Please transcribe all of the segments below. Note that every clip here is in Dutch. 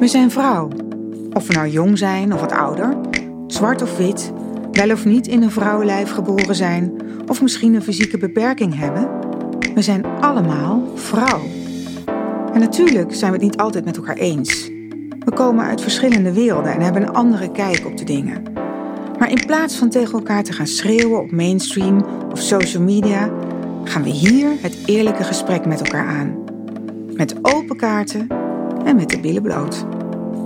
We zijn vrouw. Of we nou jong zijn of wat ouder, zwart of wit, wel of niet in een vrouwenlijf geboren zijn, of misschien een fysieke beperking hebben. We zijn allemaal vrouw. En natuurlijk zijn we het niet altijd met elkaar eens. We komen uit verschillende werelden en hebben een andere kijk op de dingen. Maar in plaats van tegen elkaar te gaan schreeuwen op mainstream of social media, gaan we hier het eerlijke gesprek met elkaar aan. Met open kaarten en met de billen bloot.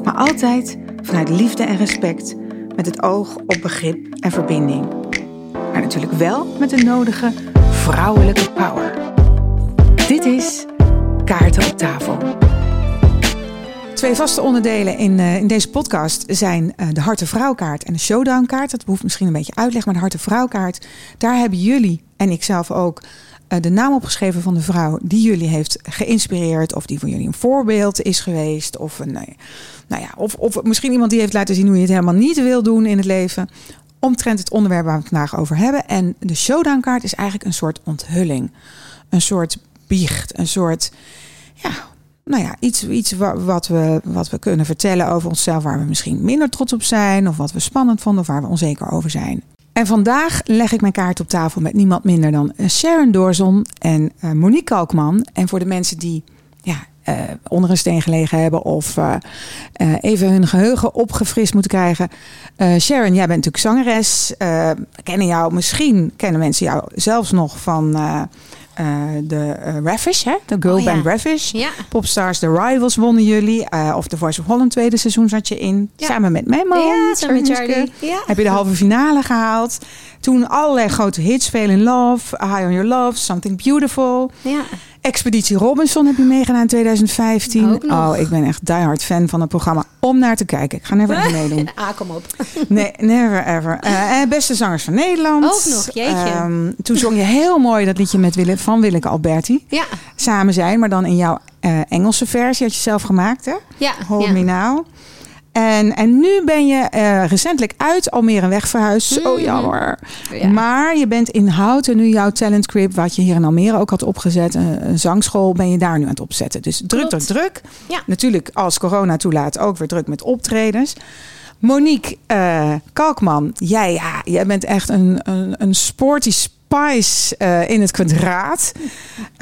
Maar altijd vanuit liefde en respect, met het oog op begrip en verbinding. Maar natuurlijk wel met de nodige vrouwelijke power. Dit is Kaarten op tafel. Twee vaste onderdelen in, uh, in deze podcast zijn uh, de Harte Vrouwkaart en de Showdown kaart. Dat behoeft misschien een beetje uitleg, maar de Harte Vrouwkaart, daar hebben jullie en ik zelf ook de naam opgeschreven van de vrouw die jullie heeft geïnspireerd of die voor jullie een voorbeeld is geweest of een, nou ja, of, of misschien iemand die heeft laten zien hoe je het helemaal niet wil doen in het leven. Omtrent het onderwerp waar we het vandaag over hebben. En de Showdown kaart is eigenlijk een soort onthulling, een soort biecht, een soort ja, nou ja, iets, iets wat, we, wat we kunnen vertellen over onszelf, waar we misschien minder trots op zijn, of wat we spannend vonden, of waar we onzeker over zijn. En vandaag leg ik mijn kaart op tafel met niemand minder dan Sharon Doorzon en uh, Monique Kalkman. En voor de mensen die ja, uh, onder een steen gelegen hebben of even hun geheugen opgefrist moeten krijgen. Sharon, jij bent natuurlijk zangeres. kennen jou, misschien kennen mensen jou zelfs nog van uh, de uh, Ravish, hè? de girl oh, band ja. Ravish. Ja. Popstars The Rivals wonnen jullie. Uh, of The Voice of Holland tweede seizoen zat je in. Ja. Samen met mijn man. Ja, samen met Charlie. Heb je de halve finale gehaald. Toen allerlei grote hits. Fail in Love, High on Your Love, Something Beautiful. Ja. Expeditie Robinson heb je meegedaan in 2015. Oh, ik ben echt diehard fan van het programma om naar te kijken. Ik ga never even meedoen. ah, kom op. nee, never ever. Uh, beste zangers van Nederland. Ook nog, jeetje. Um, toen zong je heel mooi dat liedje met Wille, van Willeke Alberti. Ja. Samen zijn, maar dan in jouw uh, Engelse versie. Had je zelf gemaakt, hè? Ja. Hold ja. Me Now. En, en nu ben je uh, recentelijk uit Almere wegverhuisd. Zo jammer. Ja. Maar je bent in Houten nu jouw talent crib, wat je hier in Almere ook had opgezet. Een, een zangschool ben je daar nu aan het opzetten. Dus druk, druk, druk. Ja. Natuurlijk als corona toelaat ook weer druk met optredens. Monique uh, Kalkman, jij, ja, jij bent echt een, een, een Spice uh, in het kwadraat.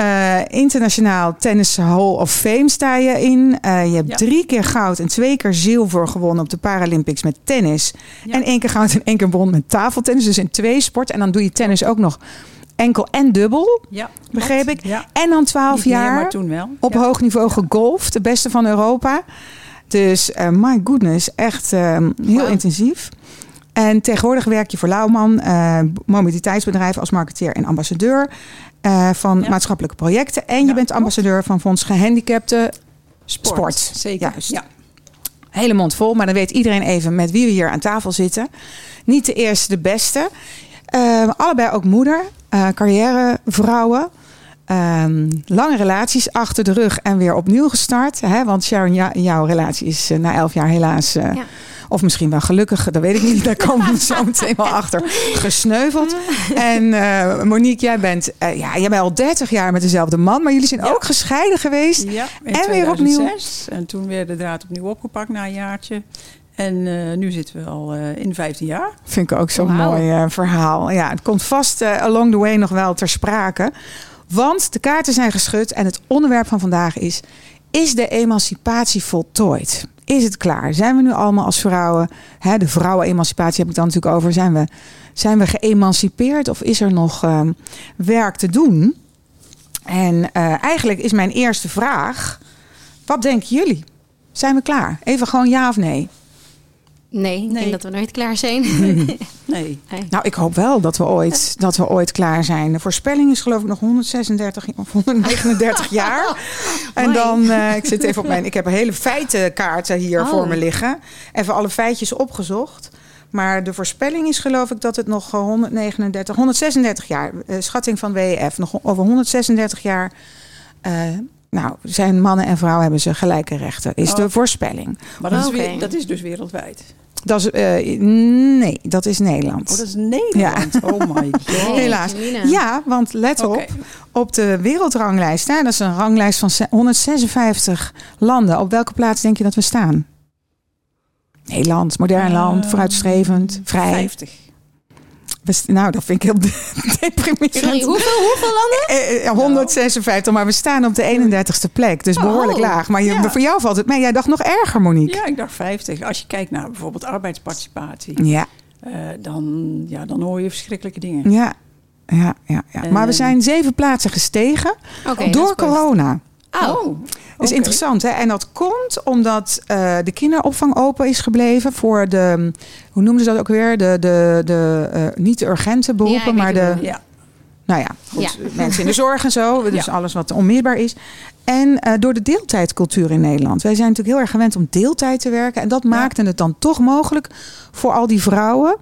Uh, internationaal Tennis Hall of Fame sta je in. Uh, je hebt ja. drie keer goud en twee keer zilver gewonnen op de Paralympics met tennis. Ja. En één keer goud en één keer bron met tafeltennis. Dus in twee sporten. En dan doe je tennis ook nog enkel en dubbel, ja, begreep ik. Ja. En dan twaalf jaar meer, toen wel. op hoog niveau gegolfd. De beste van Europa. Dus my goodness, echt uh, heel wow. intensief. En tegenwoordig werk je voor Lauwman, uh, mobiliteitsbedrijf als marketeer en ambassadeur uh, van ja. maatschappelijke projecten. En je bent ambassadeur van Fonds Gehandicapten Sport. Sport. Zeker. Juist. Ja. Hele mond vol, maar dan weet iedereen even met wie we hier aan tafel zitten. Niet de eerste, de beste. Uh, allebei ook moeder, carrièrevrouwen. Um, lange relaties achter de rug en weer opnieuw gestart. Hè? Want Sharon, jou, jouw relatie is uh, na elf jaar helaas... Uh, ja. Of misschien wel gelukkig, dat weet ik niet. Daar komen we zo meteen wel achter. Gesneuveld. En uh, Monique, jij bent, uh, ja, jij bent al 30 jaar met dezelfde man. Maar jullie zijn ja. ook gescheiden geweest. Ja, in en 2006. weer opnieuw. En toen weer de draad opnieuw opgepakt na een jaartje. En uh, nu zitten we al uh, in 15 jaar. Vind ik ook zo'n wow. mooi uh, verhaal. Ja, het komt vast along the way nog wel ter sprake. Want de kaarten zijn geschud en het onderwerp van vandaag is... Is de emancipatie voltooid? Is het klaar? Zijn we nu allemaal als vrouwen... Hè, de vrouwenemancipatie heb ik dan natuurlijk over... Zijn we, zijn we geëmancipeerd of is er nog uh, werk te doen? En uh, eigenlijk is mijn eerste vraag... Wat denken jullie? Zijn we klaar? Even gewoon ja of nee? Nee, ik nee. denk dat we nooit klaar zijn. Nee. Nou, ik hoop wel dat we, ooit, dat we ooit klaar zijn. De voorspelling is geloof ik nog 136 of 139 jaar. En dan, uh, ik zit even op mijn, ik heb hele feitenkaarten hier oh. voor me liggen. Even alle feitjes opgezocht. Maar de voorspelling is geloof ik dat het nog 139, 136 jaar, uh, schatting van WEF, nog over 136 jaar... Uh, nou, zijn mannen en vrouwen hebben ze gelijke rechten, is oh. de voorspelling. Maar dat, oh, is, okay. dat is dus wereldwijd. Dat is, eh, nee, dat is Nederland. Oh, dat is Nederland. Oh my god. Helaas. Ja, want let op, op de wereldranglijst, hè, dat is een ranglijst van ze- 156 landen. Op welke plaats denk je dat we staan? Nederland, modern land, Eh, vooruitstrevend, vrij. 50. We nou, dat vind ik heel deprimerend. Sorry, hoeveel, hoeveel landen? Eh, eh, 156, maar we staan op de 31ste plek. Dus behoorlijk Oh. laag. Maar je, Ja. voor jou valt het mee. Jij dacht nog erger, Monique. Ja, ik dacht 50. Als je kijkt naar bijvoorbeeld arbeidsparticipatie, Ja, eh, dan, ja, dan hoor je verschrikkelijke dingen. ja, ja. ja, ja. Maar we En- zijn zeven plaatsen gestegen door corona. Oh, Dat is oké. interessant, hè? En dat komt omdat eh, de kinderopvang open is gebleven voor de, hoe noemen ze dat ook weer? De, de, de eh, niet de urgente beroepen, maar de, Ja, nou ja, goed, Ja. mensen in de zorg en zo. Dus Ja. alles wat onmeerbaar is. En eh, door de deeltijdcultuur in Nederland. Wij zijn natuurlijk heel erg gewend om deeltijd te werken. En dat maakte het dan toch mogelijk voor al die vrouwen.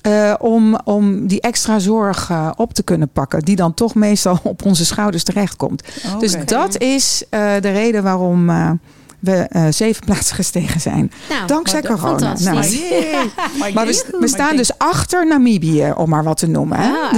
Eh, om, om die extra zorg eh, op te kunnen pakken. Die dan toch meestal op onze schouders terechtkomt. Oké. Dus dat is eh, de reden waarom eh, we eh, zeven plaatsen gestegen zijn. nou, Dankzij corona. Nou, Maar, we, staan dus achter Namibië, om maar wat te noemen. Hè? Ah?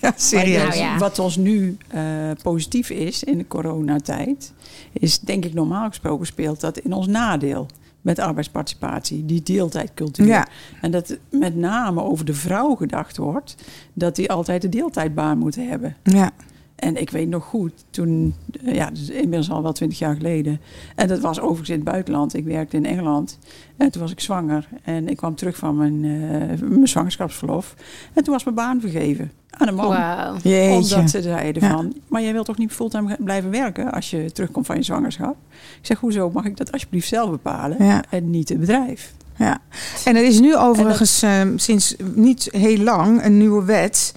Ja, serieus. Nou ja. Wat ons nu eh, positief is in de coronatijd, is denk ik normaal gesproken speelt dat in ons nadeel. Met arbeidsparticipatie, die deeltijdcultuur. Ja. En dat met name over de vrouw gedacht wordt, dat die altijd de deeltijdbaan moet hebben. Ja. En ik weet nog goed, toen, eh, ja, dus inmiddels al wel twintig jaar geleden. En dat was overigens in het buitenland. Ik werkte in Engeland. En toen was ik zwanger. En ik kwam terug van mijn, eh, mijn zwangerschapsverlof. En toen was mijn baan vergeven aan een man. Wauw. Jeetje. Omdat ze zeiden Ja. van, maar jij wilt toch niet fulltime blijven werken als je terugkomt van je zwangerschap? Ik zeg, hoezo mag ik dat alsjeblieft zelf bepalen Ja. en niet het bedrijf? Ja. En er is nu overigens eh, sinds niet heel lang een nieuwe wet.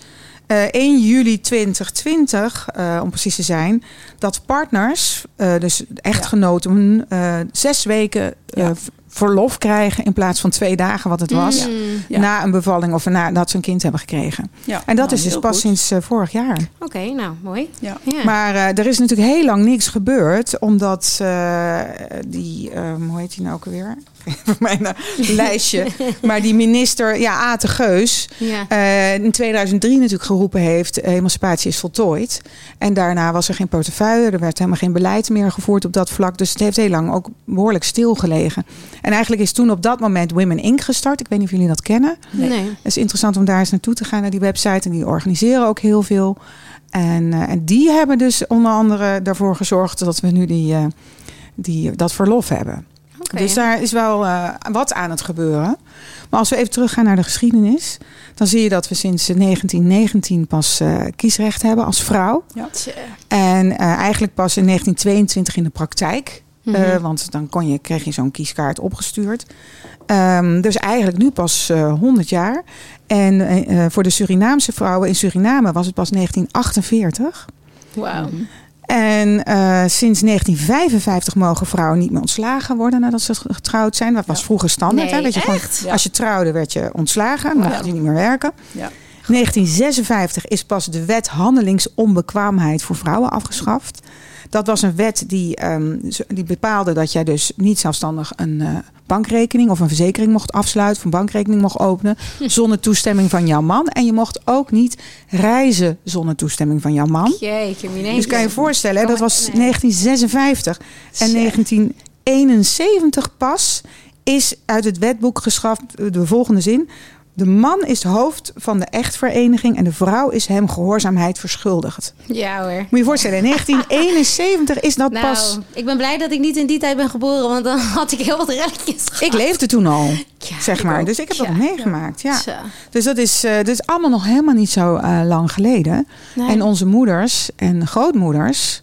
Eh 1 juli 2020, eh, om precies te zijn, dat partners, eh, dus echtgenoten, eh, zes weken eh, Ja. verlof krijgen in plaats van twee dagen wat het was. Mm, Ja. Na een bevalling of nadat ze een kind hebben gekregen. Ja, En dat nou, is dus pas goed. sinds eh, vorig jaar. Oké, nou, mooi. Ja. Ja. Maar eh, er is natuurlijk heel lang niks gebeurd, omdat eh, die, hoe heet die nou ook alweer? Voor mijn eh, lijstje. Maar die minister, ja, Aten Geus, ja. eh, in 2003 natuurlijk geroepen heeft: emancipatie is voltooid. En daarna was er geen portefeuille, er werd helemaal geen beleid meer gevoerd op dat vlak. Dus het heeft heel lang ook behoorlijk stilgelegen. En eigenlijk is toen op dat moment Women Inc. gestart. Ik weet niet of jullie dat kennen. Nee. Nee. Het is interessant om daar eens naartoe te gaan, naar die website. En die organiseren ook heel veel. En, eh, en die hebben dus onder andere daarvoor gezorgd dat we nu die, eh, die, dat verlof hebben. Dus daar is wel eh, wat aan het gebeuren. Maar als we even teruggaan naar de geschiedenis, dan zie je dat we sinds 1919 pas eh, kiesrecht hebben als vrouw. Tja. En eh, eigenlijk pas in 1922 in de praktijk. Mhm. Eh, want dan kon je, kreeg je zo'n kieskaart opgestuurd. Ehm, dus eigenlijk nu pas eh 100 jaar. En voor de Surinaamse vrouwen in Suriname was het pas 1948. Wauw. En eh, sinds 1955 mogen vrouwen niet meer ontslagen worden nadat ze getrouwd zijn. Dat was vroeger standaard. hè? Dat je gewoon, echt? Ja. Als je trouwde werd je ontslagen. Ja. mocht je niet meer werken. Ja. 1956 is pas de wet handelingsonbekwaamheid voor vrouwen afgeschaft. Dat was een wet die, ehm, die bepaalde dat jij dus niet zelfstandig een eh, bankrekening of een verzekering mocht afsluiten, of een bankrekening mocht openen zonder toestemming van jouw man. En je mocht ook niet reizen zonder toestemming van jouw man. Jeetje. Dus kan je je voorstellen, hè, dat was Nee. 1956. En Tja. 1971 pas is uit het wetboek geschaft de volgende zin. De man is hoofd van de echtvereniging en de vrouw is hem gehoorzaamheid verschuldigd. Ja hoor. Moet je je voorstellen, in 1971 is dat Nou, pas... ik ben blij dat ik niet in die tijd ben geboren, want dan had ik heel wat relletjes. Ik leefde toen al, Ja, zeg maar. ook. Dus ik heb dat Ja. meegemaakt. Ja. Zo. Dus dat is, eh, dat is allemaal nog helemaal niet zo eh, lang geleden. Nee. En onze moeders en grootmoeders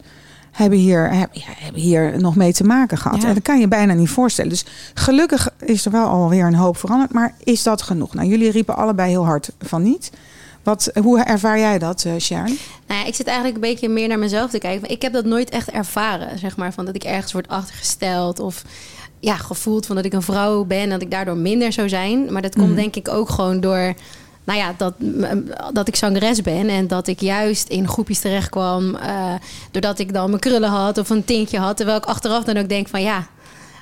hebben hier, hebben hier nog mee te maken gehad. Ja. En dat kan je bijna niet voorstellen. Dus gelukkig is er wel alweer een hoop veranderd. Maar is dat genoeg? Nou, jullie riepen allebei heel hard van niet. Wat, hoe ervaar jij dat, eh Sharon? Nou ja, ik zit eigenlijk een beetje meer naar mezelf te kijken. Ik heb dat nooit echt ervaren, zeg maar, van dat ik ergens word achtergesteld of ja, gevoeld van dat ik een vrouw ben en dat ik daardoor minder zou zijn. Maar dat komt Mhm. denk ik ook gewoon door, nou ja, dat, dat ik zangeres ben en dat ik juist in groepjes terecht kwam, eh, doordat ik dan mijn krullen had of een tintje had, terwijl ik achteraf dan ook denk van ja.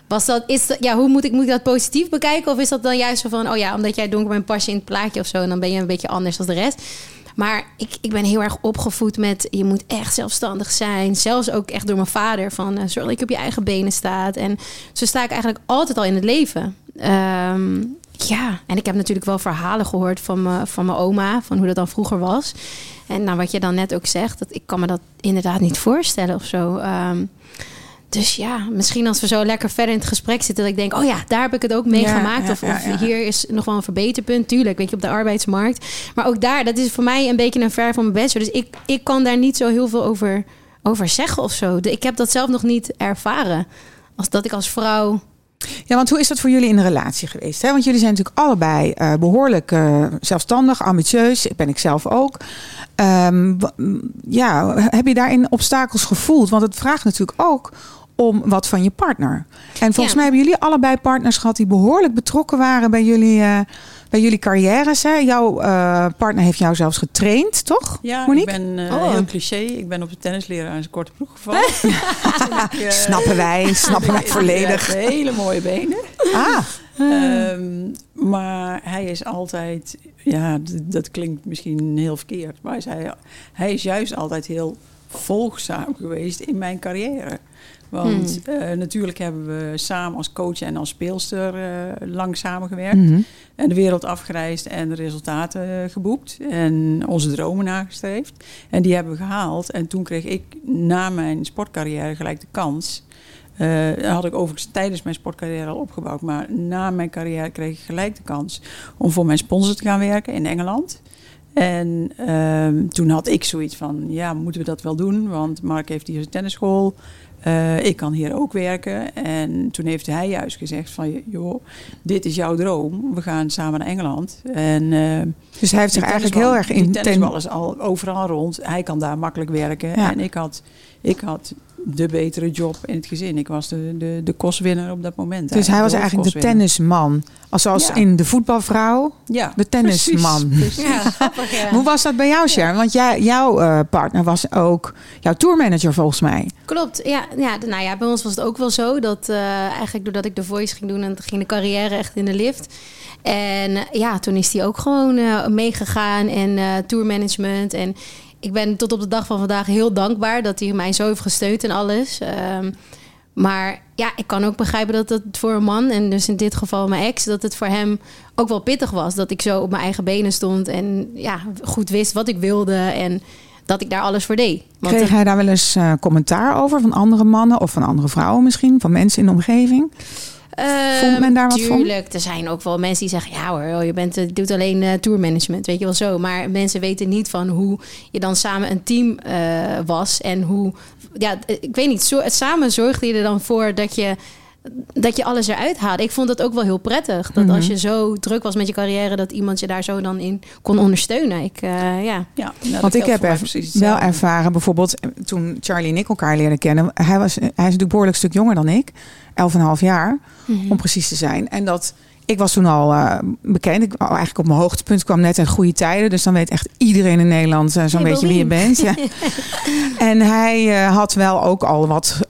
Was dat, is dat, ja, hoe moet ik, moet ik dat positief bekijken? Of is dat dan juist zo van, oh ja, omdat jij donker bent, pas je in het plaatje of zo. En dan ben je een beetje anders dan de rest. Maar ik, ik ben heel erg opgevoed met je moet echt zelfstandig zijn. Zelfs ook echt door mijn vader. Van uh, zorg dat je op je eigen benen staat. En zo sta ik eigenlijk altijd al in het leven. Ehm, ja, en ik heb natuurlijk wel verhalen gehoord van, me, van mijn oma. Van hoe dat dan vroeger was. En nou, wat je dan net ook zegt, dat, ik kan me dat inderdaad niet voorstellen of zo. Um, dus ja, misschien als we zo lekker verder in het gesprek zitten, dat ik denk, oh ja, daar heb ik het ook meegemaakt. Ja, of, of hier is nog wel een verbeterpunt. Tuurlijk, weet je, op de arbeidsmarkt. Maar ook daar, dat is voor mij een beetje een ver van mijn best. Dus ik, ik kan daar niet zo heel veel over, over zeggen of zo. Ik heb dat zelf nog niet ervaren. Als dat ik als vrouw ja, want hoe is dat voor jullie in de relatie geweest? Hè? Want jullie zijn natuurlijk allebei uh, behoorlijk uh, zelfstandig, ambitieus. Ben ik zelf ook. Um, ja, heb je daarin obstakels gevoeld? Want het vraagt natuurlijk ook om wat van je partner. En volgens mij hebben jullie allebei partners gehad die behoorlijk betrokken waren bij jullie, uh, bij jullie carrières. Hè? Jouw uh, partner heeft jou zelfs getraind, toch? Ja, Monique? ik ben uh, oh. heel cliché. Ik ben op de tennisleraar in zijn korte broek gevallen. ik, snappen wij, snappen wij volledig. hele mooie benen. Ah. Um, maar hij is altijd, ja, dat klinkt misschien heel verkeerd, maar hij, hij is juist altijd heel volgzaam geweest in mijn carrière. Want hmm. uh, natuurlijk hebben we samen als coach en als speelster uh, lang samengewerkt. Mm -hmm. En de wereld afgereisd en de resultaten geboekt. En onze dromen nagestreefd. En die hebben we gehaald. En toen kreeg ik na mijn sportcarrière gelijk de kans. Uh, dat had ik overigens tijdens mijn sportcarrière al opgebouwd. Maar na mijn carrière kreeg ik gelijk de kans om voor mijn sponsor te gaan werken in Engeland. En uh, toen had ik zoiets van, ja, moeten we dat wel doen? Want Mark heeft hier een tennisschool. Uh, ik kan hier ook werken. En toen heeft hij juist gezegd van, joh, dit is jouw droom. We gaan samen naar Engeland. En, uh, dus hij heeft zich eigenlijk heel erg in... Die tennisbal is al overal rond. Hij kan daar makkelijk werken. Ja. En ik had, ik had de betere job in het gezin. Ik was de, de, de kostwinner op dat moment. Dus hij was eigenlijk de tennisman. Zoals ja. in de voetbalvrouw, ja, de tennisman. Precies, precies. Ja, grappig, ja. Hoe was dat bij jou, Sharon? Want jij, jouw uh, partner was ook jouw tourmanager volgens mij. Klopt, ja, ja, nou ja, bij ons was het ook wel zo. Dat uh, eigenlijk doordat ik de voice ging doen... en ging de carrière echt in de lift... En ja, toen is hij ook gewoon uh, meegegaan en uh, tourmanagement. En ik ben tot op de dag van vandaag heel dankbaar dat hij mij zo heeft gesteund en alles. Um, maar ja, ik kan ook begrijpen dat het voor een man, en dus in dit geval mijn ex, dat het voor hem ook wel pittig was. Dat ik zo op mijn eigen benen stond en ja, goed wist wat ik wilde en dat ik daar alles voor deed. Want Kreeg hij daar wel eens uh, commentaar over van andere mannen of van andere vrouwen misschien, van mensen in de omgeving? Voelt men daar wat tuurlijk, van? Tuurlijk, er zijn ook wel mensen die zeggen... ja hoor, je bent, je doet alleen uh, tourmanagement, weet je wel zo. Maar mensen weten niet van hoe je dan samen een team uh, was... en hoe, ja, ik weet niet, zo, samen zorgde je er dan voor dat je dat je alles eruit haalde. Ik vond het ook wel heel prettig. Dat als je zo druk was met je carrière... dat iemand je daar zo dan in kon ondersteunen. Ik, uh, ja. ja nou, Want ik heb er wel ervaren... bijvoorbeeld toen Charlie en ik elkaar leren kennen... hij, was, hij is natuurlijk behoorlijk stuk jonger dan ik. Elf en een half jaar, mm -hmm. om precies te zijn. En dat ik was toen al uh, bekend. Ik, oh, eigenlijk op mijn hoogtepunt kwam net in goede tijden. Dus dan weet echt iedereen in Nederland uh, zo'n hey, beetje wie je bent. Ja. en hij uh, had wel ook al wat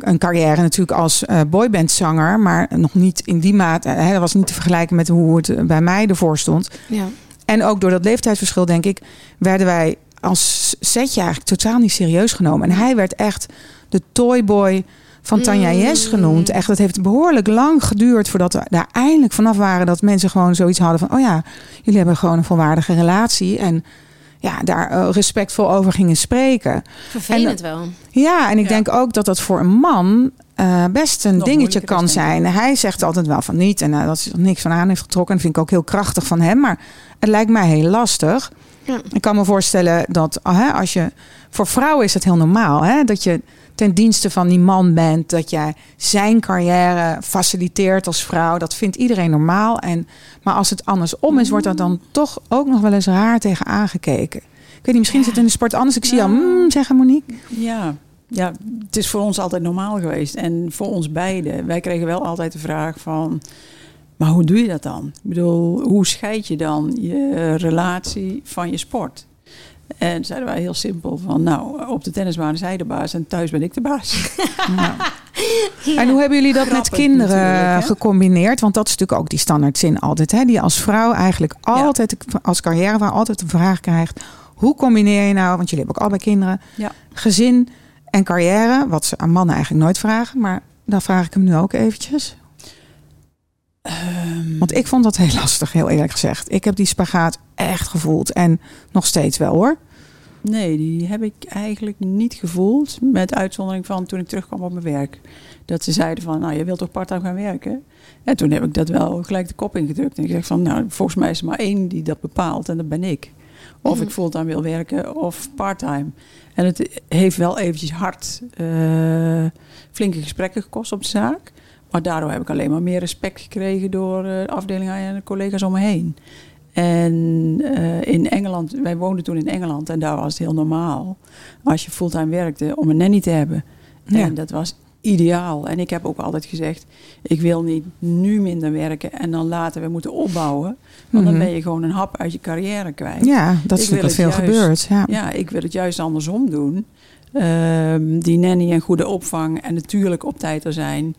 een carrière natuurlijk als boybandzanger. Maar nog niet in die mate. Hij was niet te vergelijken met hoe het bij mij ervoor stond. Ja. En ook door dat leeftijdsverschil, denk ik, werden wij als setje eigenlijk totaal niet serieus genomen. En hij werd echt de toyboy van Tanja Jes genoemd. Echt, het heeft behoorlijk lang geduurd voordat we daar eindelijk vanaf waren dat mensen gewoon zoiets hadden van: oh ja, jullie hebben gewoon een volwaardige relatie. En ja, daar uh, respectvol over gingen spreken. Vervelend wel. Ja, en ik ja. denk ook dat dat voor een man uh, best een Nog dingetje kan zijn. Hij zegt altijd wel van niet en uh, dat is niks van aan heeft getrokken. Dat vind ik ook heel krachtig van hem. Maar het lijkt mij heel lastig. Ja. Ik kan me voorstellen dat als je. Voor vrouwen is het heel normaal hè, dat je ten dienste van die man bent. Dat jij zijn carrière faciliteert als vrouw. Dat vindt iedereen normaal. En, maar als het andersom is, wordt dat dan toch ook nog wel eens raar tegen aangekeken. Ik weet niet, misschien ja. zit het in de sport anders. Ik zie jou mm, zeggen, Monique. Ja. ja, het is voor ons altijd normaal geweest. En voor ons beiden. Wij kregen wel altijd de vraag van... Maar hoe doe je dat dan? Ik bedoel, hoe scheid je dan je relatie van je sport? En zeiden wij heel simpel van, nou, op de tennisbaan is hij de baas en thuis ben ik de baas. nou. En hoe hebben jullie dat met kinderen gecombineerd? Want dat is natuurlijk ook die standaardzin altijd. Hè? Die als vrouw eigenlijk altijd, als carrière altijd de vraag krijgt. Hoe combineer je nou, want jullie hebben ook allebei kinderen, Ja. gezin en carrière. Wat ze aan mannen eigenlijk nooit vragen. Maar dan vraag ik hem nu ook eventjes. Ehm, Want ik vond dat heel lastig, heel eerlijk gezegd. Ik heb die spagaat echt gevoeld. En nog steeds wel hoor. Nee, die heb ik eigenlijk niet gevoeld. Met uitzondering van toen ik terugkwam op mijn werk. Dat ze zeiden van, nou, je wilt toch part-time gaan werken? En toen heb ik dat wel gelijk de kop ingedrukt. En ik zeg van, nou, volgens mij is er maar één die dat bepaalt. En dat ben ik. Of Mhm. ik fulltime wil werken of part-time. En het heeft wel eventjes hard eh, flinke gesprekken gekost op de zaak. Maar daardoor heb ik alleen maar meer respect gekregen door eh, de afdelingen en de collega's om me heen. En eh, in Engeland, wij woonden toen in Engeland en daar was het heel normaal. Als je fulltime werkte om een nanny te hebben. Ja. En dat was ideaal. En ik heb ook altijd gezegd, ik wil niet nu minder werken en dan later weer moeten opbouwen. Want dan Mhm. ben je gewoon een hap uit je carrière kwijt. Ja, dat is natuurlijk wat veel juist-. Ja. Ja, ik wil het juist andersom doen. Ehm, die nanny en goede opvang en natuurlijk op tijd er zijn.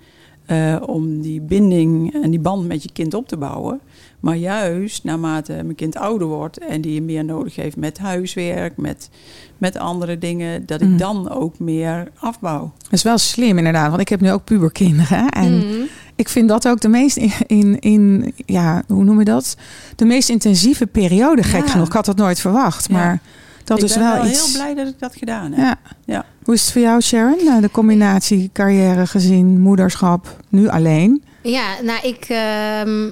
Eh, om die binding en die band met je kind op te bouwen. Maar juist naarmate mijn kind ouder wordt en die je meer nodig heeft met huiswerk, met, met andere dingen, dat ik Mhm. dan ook meer afbouw. Dat is wel slim inderdaad. Want ik heb nu ook puberkinderen. En Mhm. ik vind dat ook de meest in, in, in- ja, hoe noem je dat? De meest intensieve periode, gek Ja. genoeg. Ik had dat nooit verwacht. Ja. Maar dat ik is ben wel, wel iets. heel blij dat ik dat gedaan heb. Ja. Ja. Hoe is het voor jou, Sharon? Nou, De combinatie carrière, gezin, moederschap, nu alleen. Ja, nou, ik, ehm,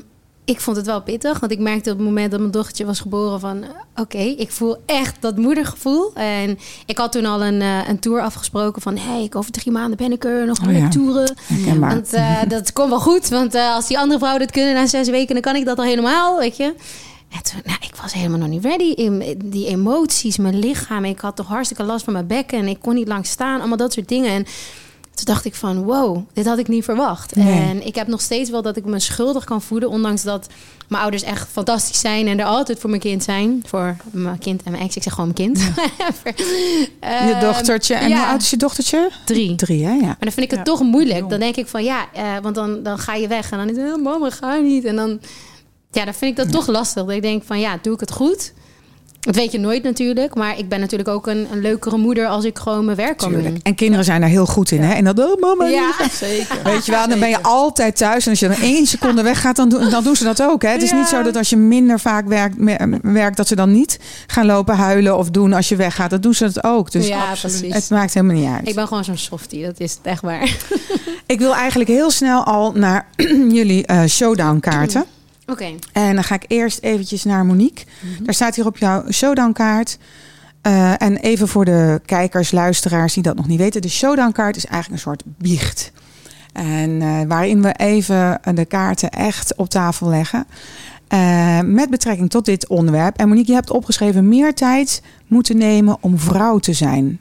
ik vond het wel pittig. Want ik merkte op het moment dat mijn dochtertje was geboren van... eh, Oké, ik voel echt dat moedergevoel. En ik had toen al een, eh, een tour afgesproken van... Hey, ik over drie maanden ben ik er, nog Oh ja. toeren. Herkenbaar. Want eh, dat komt wel goed. Want eh, als die andere vrouwen dat kunnen na zes weken... dan kan ik dat al helemaal, weet je. En toen, nou, ik was helemaal nog niet ready. In, die emoties, mijn lichaam. Ik had toch hartstikke last van mijn bekken. En ik kon niet lang staan. Allemaal dat soort dingen. En toen dacht ik van, wow, dit had ik niet verwacht. Nee. En ik heb nog steeds wel dat ik me schuldig kan voelen. Ondanks dat mijn ouders echt fantastisch zijn. En er altijd voor mijn kind zijn. Voor mijn kind en mijn ex. Ik zeg gewoon mijn kind. je Ehm, dochtertje. En ja. hoe oud is je dochtertje? Drie. Drie, hè? Ja. Maar dan vind ik het Ja, toch moeilijk. Dan denk ik van ja, eh, want dan, dan ga je weg. En dan is het, oh, mama, ga niet. En dan, ja, dan vind ik dat toch lastig. Dat ik denk van ja, doe ik het goed? Dat weet je nooit natuurlijk. Maar ik ben natuurlijk ook een, een leukere moeder als ik gewoon mijn werk kan Tuurlijk. doen. En kinderen zijn daar heel goed in, hè? En dat, oh mama, Ja. Zeker. Weet je wel, dan ben je altijd thuis. En als je dan één seconde weggaat, dan, doen- dan doen ze dat ook. Hè? Het is Ja. niet zo dat als je minder vaak werkt, werkt, dat ze dan niet gaan lopen huilen of doen als je weggaat. Dat doen ze dat ook. Dus ja, absoluut. precies. het maakt helemaal niet uit. Ik ben gewoon zo'n softie, dat is het echt waar. Ik wil eigenlijk heel snel al naar jullie eh, showdown kaarten. Oké. En dan ga ik eerst eventjes naar Monique. Mhm. Daar staat hier op jouw showdown kaart. Eh, en even voor de kijkers, luisteraars die dat nog niet weten. De showdown kaart is eigenlijk een soort biecht. En eh, waarin we even de kaarten echt op tafel leggen. Eh, met betrekking tot dit onderwerp. En Monique, je hebt opgeschreven meer tijd moeten nemen om vrouw te zijn.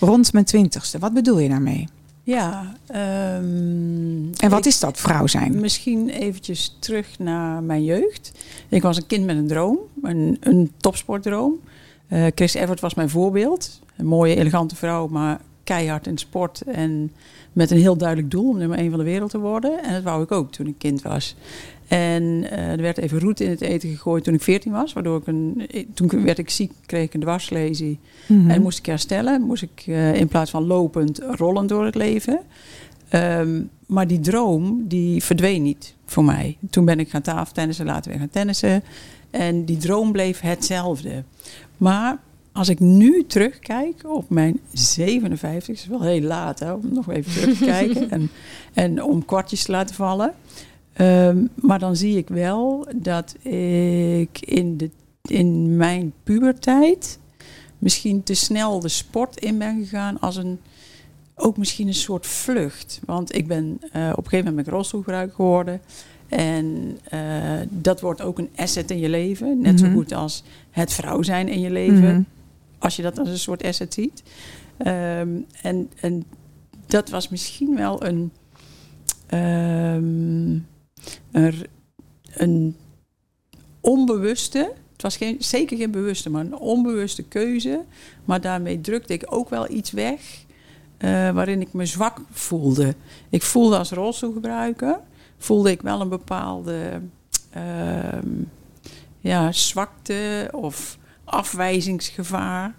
Rond mijn twintigste. Wat bedoel je daarmee? Ja. ehm, En wat ik- is dat, vrouw zijn? Misschien eventjes terug naar mijn jeugd. Ik was een kind met een droom, een, een topsportdroom. Eh, Chris Evert was mijn voorbeeld. Een mooie, elegante vrouw, maar keihard in sport. En met een heel duidelijk doel om nummer één van de wereld te worden. En dat wou ik ook toen ik kind was. En eh, er werd even roet in het eten gegooid toen ik 14 was. Waardoor ik een, toen werd ik ziek, kreeg ik een dwarslesie. Mhm. En moest ik herstellen. Moest ik eh, in plaats van lopend rollen door het leven. Ehm, maar die droom, die verdween niet voor mij. Toen ben ik gaan tafeltennissen, later weer gaan tennissen. En die droom bleef hetzelfde. Maar als ik nu terugkijk op mijn 57, is wel heel laat hè, om nog even terug te kijken. en, en om kwartjes te laten vallen. Ehm, maar dan zie ik wel dat ik in, de, in mijn puberteit misschien te snel de sport in ben gegaan als een ook misschien een soort vlucht. Want ik ben eh, op een gegeven moment ben ik rolstoelgebruiker geworden. En eh, dat wordt ook een asset in je leven. Net zo Mhm. goed als het vrouw zijn in je leven. Mhm. Als je dat als een soort asset ziet. Ehm, en, en dat was misschien wel een, ehm, een, r- een onbewuste. Het was geen, zeker geen bewuste, maar een onbewuste keuze. Maar daarmee drukte ik ook wel iets weg. eh, waarin ik me zwak voelde. Ik voelde als rolstoelgebruiker, voelde ik wel een bepaalde ehm, ja, zwakte of afwijzingsgevaar.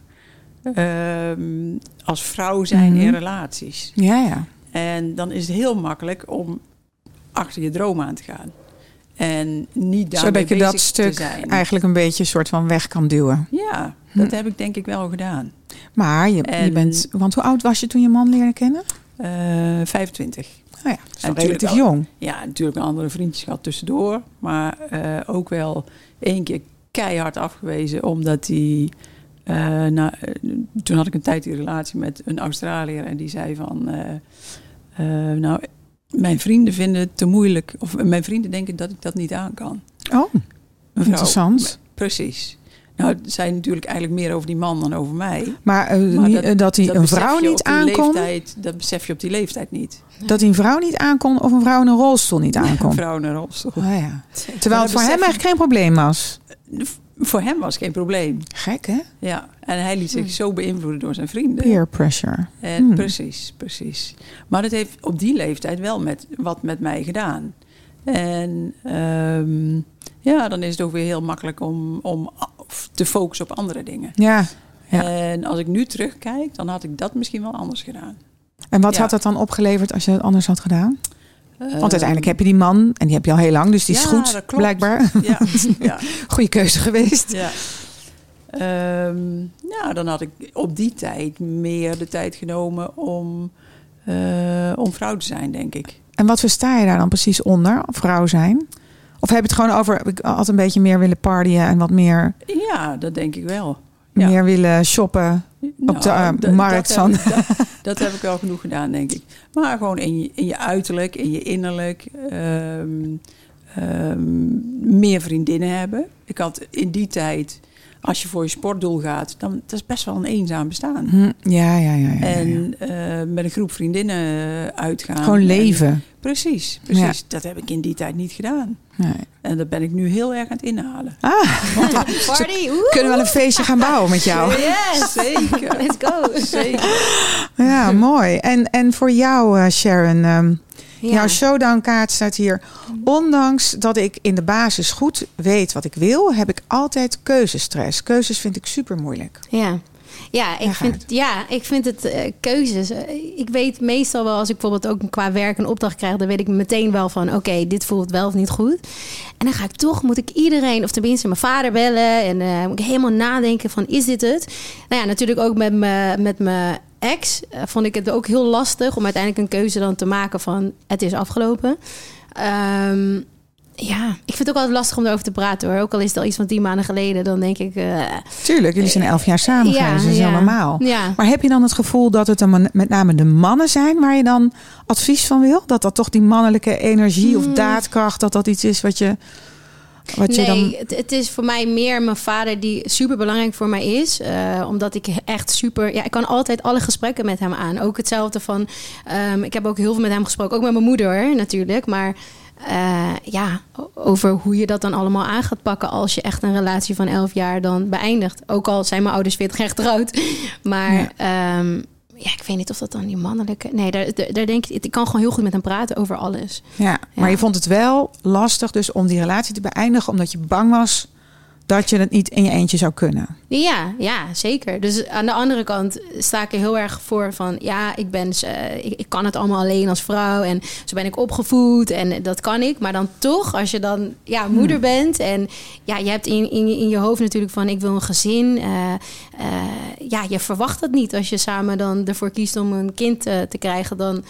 ehm, als vrouw zijn Mhm. in relaties. Ja, ja. En dan is het heel makkelijk om achter je droom aan te gaan. En niet daarmee Zodat je dat stuk eigenlijk een beetje een soort van weg kan duwen. Ja, dat Hm. heb ik denk ik wel gedaan. Maar je, je En- bent... Want hoe oud was je toen je man leerde kennen? Eh 25. Oh ja, dat is relatief jong. Ja, natuurlijk een andere vriendjes gehad tussendoor. Maar eh, ook wel één keer keihard afgewezen. Omdat hij... nou, toen had ik een tijd die relatie met een Australiër. En die zei van... eh, nou, mijn vrienden vinden het te moeilijk. Of mijn vrienden denken dat ik dat niet aan kan. Oh, Een interessant. Precies. Nou, het zijn natuurlijk eigenlijk meer over die man dan over mij. Maar, eh, Maar niet- dat- eh, dat hij Dat een vrouw niet. Leeftijd, dat besef je op die leeftijd niet. Dat hij een vrouw niet aankon of een vrouw in een rolstoel niet Een aankon. vrouw in een rolstoel. Oh, ja. Terwijl het voor hem eigenlijk geen probleem was. Voor hem was geen probleem. Gek, hè? Ja, en hij liet zich Hm. zo beïnvloeden door zijn vrienden. Peer pressure. En, Hmm. Precies, precies. Maar dat heeft op die leeftijd wel met, wat met mij gedaan. En ehm, ja, dan is het ook weer heel makkelijk om, om te focussen op andere dingen. Ja. Ja. En als ik nu terugkijk, dan had ik dat misschien wel anders gedaan. En wat Ja. had dat dan opgeleverd als je het anders had gedaan? Want Ehm, uiteindelijk heb je die man en die heb je al heel lang, dus die is goed, blijkbaar. Ja, ja, Goede keuze geweest. ja. Ehm, ja, dan had ik op die tijd meer de tijd genomen om, eh, om vrouw te zijn, denk ik. En wat versta je daar dan precies onder, vrouw zijn? Of heb je het gewoon over, ik had een beetje meer willen partyen en wat meer, Ja, dat denk ik wel. Ja. meer willen shoppen? Op de, eh, dat- markt dat heb, van- ik- dat, dat heb ik wel genoeg gedaan, denk ik. Maar gewoon in je, in je uiterlijk, in je innerlijk. ehm, ehm, meer vriendinnen hebben. Ik had in die tijd, als je voor je sportdoel gaat, dan dat is best wel een eenzaam bestaan. Hm, ja, ja, ja. ja, ja. En eh, met een groep vriendinnen uitgaan. gewoon En- leven. precies, precies. Dat heb ik in die tijd niet gedaan. Nee. En dat ben ik nu heel erg aan het inhalen. Ah, Party, woe! kunnen we wel een feestje gaan bouwen met jou? Yes, zeker. Let's go. Zeker. Ja, mooi. En, en voor jou, eh, Sharon, ehm, Ja. jouw showdown-kaart staat hier. Ondanks dat ik in de basis goed weet wat ik wil, heb ik altijd keuzestress. Keuzes vind ik super moeilijk. Ja. Ja, ik vind, ja, ik vind het eh, keuzes. eh, ik weet meestal wel, als ik bijvoorbeeld ook qua werk een opdracht krijg, dan weet ik meteen wel van: oké, dit voelt wel of niet goed. En dan ga ik toch, moet ik iedereen, of tenminste mijn vader bellen. En eh, moet ik helemaal nadenken: van is dit het? Nou ja, natuurlijk ook met mijn met mijn ex eh, vond ik het ook heel lastig om uiteindelijk een keuze dan te maken van: het is afgelopen. Ehm, ja, ik vind het ook altijd lastig om erover te praten hoor. Ook al is het al iets van tien maanden geleden, dan denk ik. eh, Tuurlijk, jullie zijn elf jaar samen ja, geweest, dat is ja. heel normaal. Ja. Maar heb je dan het gevoel dat het dan met name de mannen zijn waar je dan advies van wil? Dat dat toch die mannelijke energie of Hmm. daadkracht, dat dat iets is wat je, wat je nee, dan... het, het is voor mij meer mijn vader die super belangrijk voor mij is. Eh, omdat ik echt super. Ja, ik kan altijd alle gesprekken met hem aan. Ook hetzelfde van. ehm, ik heb ook heel veel met hem gesproken. Ook met mijn moeder natuurlijk. Maar. eh, ja, over hoe je dat dan allemaal aan gaat pakken als je echt een relatie van 11 jaar dan beëindigt. Ook al zijn mijn ouders 40 jaar getrouwd. Maar Ja. ja. Ja, ik weet niet of dat dan die mannelijke. Nee, daar, daar, denk ik. Ik kan gewoon heel goed met hem praten over alles. Ja, maar je vond het wel lastig dus om die relatie te beëindigen, omdat je bang was dat je het niet in je eentje zou kunnen. Ja, ja, zeker. Dus aan de andere kant sta ik er heel erg voor van... ja, ik, ben, ik, ik kan het allemaal alleen als vrouw... en zo ben ik opgevoed en dat kan ik. Maar dan toch, als je dan ja, moeder bent... en ja, je hebt in, in, je- in je hoofd natuurlijk van... ik wil een gezin. eh, eh, ja, je verwacht dat niet. Als je samen dan ervoor kiest om een kind eh, te krijgen... dan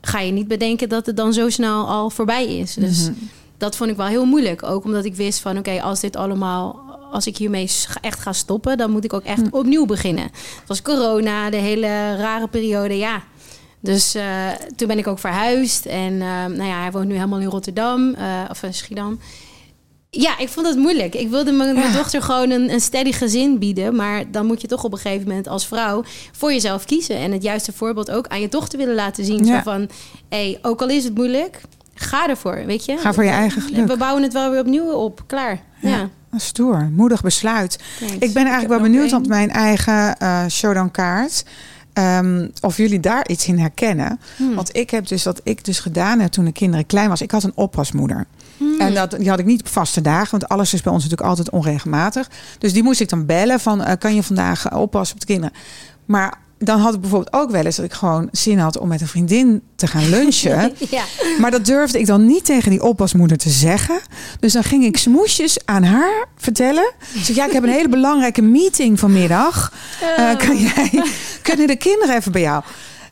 ga je niet bedenken dat het dan zo snel al voorbij is. Dus Mhm. Dat vond ik wel heel moeilijk. Ook omdat ik wist van oké, als dit allemaal, als ik hiermee echt ga stoppen, dan moet ik ook echt opnieuw beginnen. Het was corona, de hele rare periode, ja. Dus eh, toen ben ik ook verhuisd. En eh, nou ja, hij woont nu helemaal in Rotterdam, eh, of in Schiedam. Ja, ik vond het moeilijk. Ik wilde mijn, Ja. dochter gewoon een, een steady gezin bieden. Maar dan moet je toch op een gegeven moment als vrouw voor jezelf kiezen. En het juiste voorbeeld ook aan je dochter willen laten zien. Ja. Zo van, hey, ook al is het moeilijk, ga ervoor, weet je. Ga voor je eigen geluk. We bouwen het wel weer opnieuw op. Klaar. Ja. Ja. Stoer, moedig besluit. thanks. Ik ben eigenlijk wel benieuwd, want mijn eigen eh showdown kaart. ehm, of jullie daar iets in herkennen. Hmm. Want ik heb dus wat ik dus gedaan heb toen de kinderen klein was. Ik had een oppasmoeder. Hmm. En dat, die had ik niet op vaste dagen, want alles is bij ons natuurlijk altijd onregelmatig. Dus die moest ik dan bellen van, eh, kan je vandaag oppassen op de kinderen? Maar dan had ik bijvoorbeeld ook wel eens dat ik gewoon zin had om met een vriendin te gaan lunchen. ja. Maar dat durfde ik dan niet tegen die oppasmoeder te zeggen. Dus dan ging ik smoesjes aan haar vertellen. Zei, ja, ik heb een hele belangrijke meeting vanmiddag. Eh, kan jij, kunnen de kinderen even bij jou?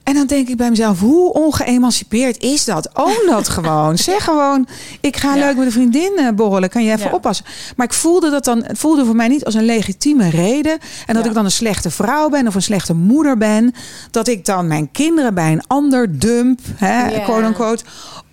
En dan denk ik bij mezelf, hoe ongeëmancipeerd is dat? Own dat gewoon. Zeg gewoon, ik ga Ja. leuk met een vriendin eh, borrelen. Kan je even Ja. oppassen? Maar ik voelde dat dan, het voelde voor mij niet als een legitieme reden. En dat Ja. ik dan een slechte vrouw ben of een slechte moeder ben. Dat ik dan mijn kinderen bij een ander dump, hè, quote unquote,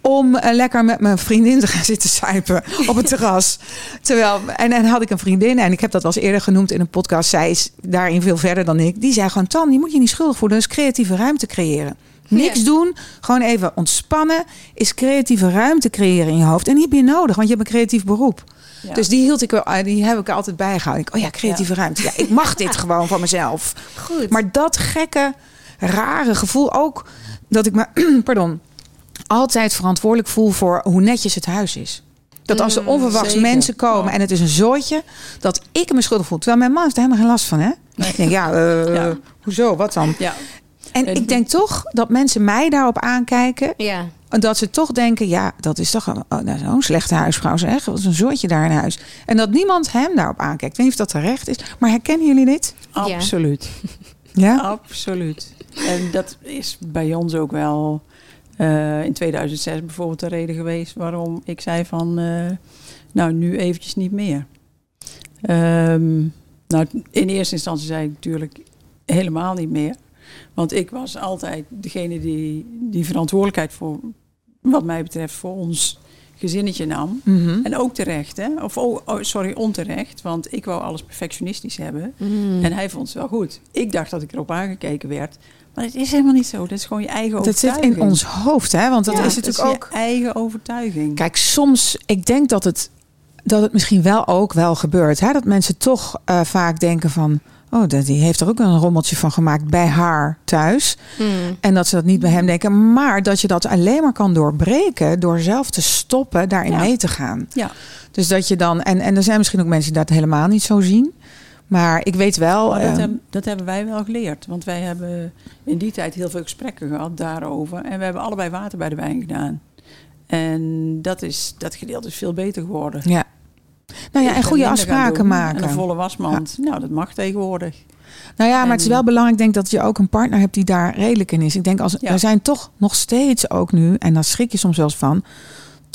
om eh, lekker met mijn vriendin te gaan zitten suipen op het terras. Terwijl, en dan had ik een vriendin, en ik heb dat al eens eerder genoemd in een podcast. Zij is daarin veel verder dan ik. Die zei gewoon: Tan, je moet je niet schuldig voelen. Dus creatieve ruimte creëren. Niks Ja. doen, gewoon even ontspannen. Is creatieve ruimte creëren in je hoofd. En die heb je nodig, want je hebt een creatief beroep. Ja. Dus die, hield ik, er- die heb ik er altijd bijgehouden. Ik, oh ja, creatieve ruimte. Ja, ik mag dit gewoon van mezelf. Goed. Maar dat gekke, rare gevoel ook dat ik me, pardon, altijd verantwoordelijk voel voor hoe netjes het huis is. Dat als er Mm, onverwachts zeker. mensen komen en het is een zooitje, dat ik me schuldig voel. Terwijl mijn man heeft er helemaal geen last van, hè? Ik denk, ja, eh, Ja. hoezo, wat dan? Ja, En ik denk toch dat mensen mij daarop aankijken. ja. En dat ze toch denken, ja, dat is toch een, oh, nou, zo'n slechte huisvrouw zeg. Wat is een zooitje daar in huis. En dat niemand hem daarop aankijkt. Ik weet niet of dat terecht is. Maar herkennen jullie dit? Absoluut. Ja? Absoluut. En dat is bij ons ook wel in 2006 bijvoorbeeld de reden geweest waarom ik zei van, eh, nou nu eventjes niet meer. Ehm, nou, in eerste instantie zei ik natuurlijk helemaal niet meer. Want ik was altijd degene die die verantwoordelijkheid voor, wat mij betreft, voor ons gezinnetje nam. Mhm. En ook terecht, hè? Of oh, oh, sorry, onterecht. Want ik wou alles perfectionistisch hebben. Mm. En hij vond het wel goed. Ik dacht dat ik erop aangekeken werd. Maar het is helemaal niet zo. Dat is gewoon je eigen Dat zit overtuiging. in ons hoofd, hè? Want dat Ja, is natuurlijk ook. je eigen overtuiging. Kijk, soms, ik denk dat het, dat het misschien wel ook wel gebeurt. Hè? Dat mensen toch eh, vaak denken van... Oh, dat- die heeft er ook een rommeltje van gemaakt bij haar thuis. Mm. En dat ze dat niet bij hem denken. Maar dat je dat alleen maar kan doorbreken... door zelf te stoppen, daarin Ja. mee te gaan. Ja. Dus dat je dan... En, en er zijn misschien ook mensen die dat helemaal niet zo zien. Maar ik weet wel... Maar dat, eh, heb- dat hebben wij wel geleerd. Want wij hebben in die tijd heel veel gesprekken gehad daarover. En we hebben allebei water bij de wijn gedaan. En dat, is, dat gedeelte is veel beter geworden. ja. Nou ja, Ik en goede afspraken doen. maken. En een volle wasmand. Nou, dat mag tegenwoordig. Nou ja, maar het is wel belangrijk denk ik, dat je ook een partner hebt die daar redelijk in is. Ik denk als Ja. er zijn toch nog steeds ook nu, en daar schrik je soms wel eens van.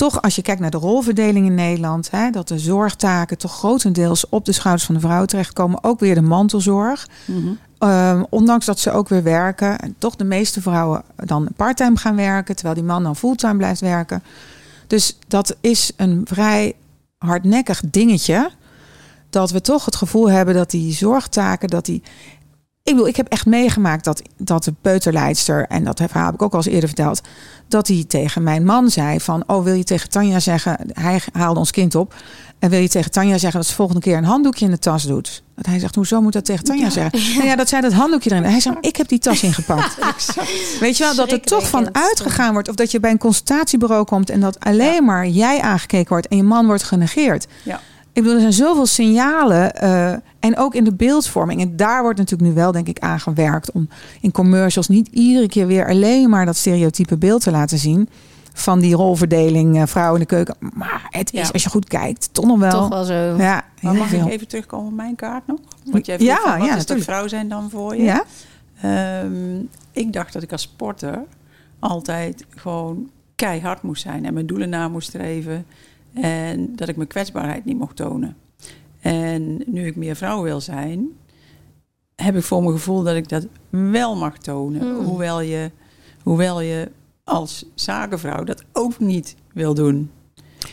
Toch als je kijkt naar de rolverdeling in Nederland, hè, dat de zorgtaken toch grotendeels op de schouders van de vrouw terechtkomen. Ook weer de mantelzorg. Mhm. Ehm, ondanks dat ze ook weer werken. En toch de meeste vrouwen dan parttime gaan werken, terwijl die man dan fulltime blijft werken. Dus dat is een vrij hardnekkig dingetje. Dat we toch het gevoel hebben dat die zorgtaken, dat die. Ik bedoel, ik heb echt meegemaakt dat, dat de peuterleidster, en dat verhaal heb ik ook al eens eerder verteld, dat hij tegen mijn man zei van, oh wil je tegen Tanja zeggen, hij haalde ons kind op, en wil je tegen Tanja zeggen dat ze volgende keer een handdoekje in de tas doet? Dat hij zegt, hoezo moet dat tegen Tanja Ja. zeggen? Nou ja, dat zij dat handdoekje erin. Hij zei, ik heb die tas ingepakt. Weet je wel, dat er toch van uitgegaan wordt. Of dat je bij een consultatiebureau komt en dat alleen maar jij aangekeken wordt en je man wordt genegeerd. Ja. Ik bedoel, er zijn zoveel signalen. eh, en ook in de beeldvorming. En daar wordt natuurlijk nu wel, denk ik, aan gewerkt. Om in commercials niet iedere keer weer alleen maar dat stereotype beeld te laten zien. Van die rolverdeling, eh, vrouw in de keuken. Maar het is, Ja. als je goed kijkt, toch nog wel. Toch wel zo. Ja, Maar mag veel. ik even terugkomen op mijn kaart nog? Want jij vroeg Ja, van, wat ja, is dat vrouw zijn dan voor je? Ja? Ehm, ik dacht dat ik als sporter altijd gewoon keihard moest zijn en mijn doelen na moest streven. En dat ik mijn kwetsbaarheid niet mocht tonen. En nu ik meer vrouw wil zijn, heb ik voor mijn gevoel dat ik dat wel mag tonen. Hmm. Hoewel, je, hoewel je als zakenvrouw dat ook niet wil doen.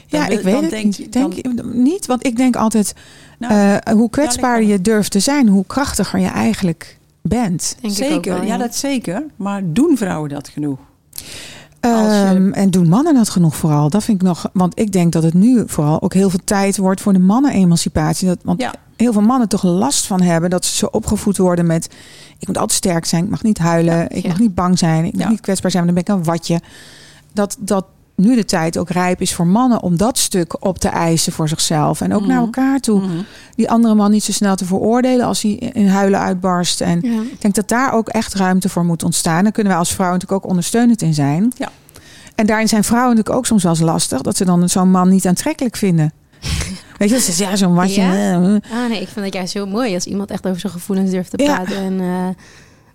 Dan Ja, wil- ik weet het denk niet. want ik denk altijd, Nou, eh, hoe kwetsbaarder ligt je durft te zijn, hoe krachtiger je eigenlijk bent. Denk zeker, wel, ja, dat zeker. Maar doen vrouwen dat genoeg? Je- Ehm, en doen mannen dat genoeg vooral? Dat vind ik nog. Want ik denk dat het nu vooral ook heel veel tijd wordt voor de mannen-emancipatie. Dat, want Ja. heel veel mannen toch last van hebben dat ze zo opgevoed worden met: ik moet altijd sterk zijn, ik mag niet huilen, ik Ja. mag niet bang zijn, ik mag niet kwetsbaar zijn, dan ben ik een watje. Dat, dat nu de tijd ook rijp is voor mannen om dat stuk op te eisen voor zichzelf en ook Mhm. naar elkaar toe. Mhm. Die andere man niet zo snel te veroordelen als hij in huilen uitbarst. En Ja. ik denk dat daar ook echt ruimte voor moet ontstaan. Daar kunnen wij als vrouw natuurlijk ook ondersteunend in zijn. Ja. En daarin zijn vrouwen natuurlijk ook soms wel eens lastig. Dat ze dan zo'n man niet aantrekkelijk vinden. Weet je, dat ze zeggen, ja, zo'n watje. Ja? eh, eh. Ah nee, ik vind dat juist heel mooi als iemand echt over zijn gevoelens durft te Ja. praten. En eh,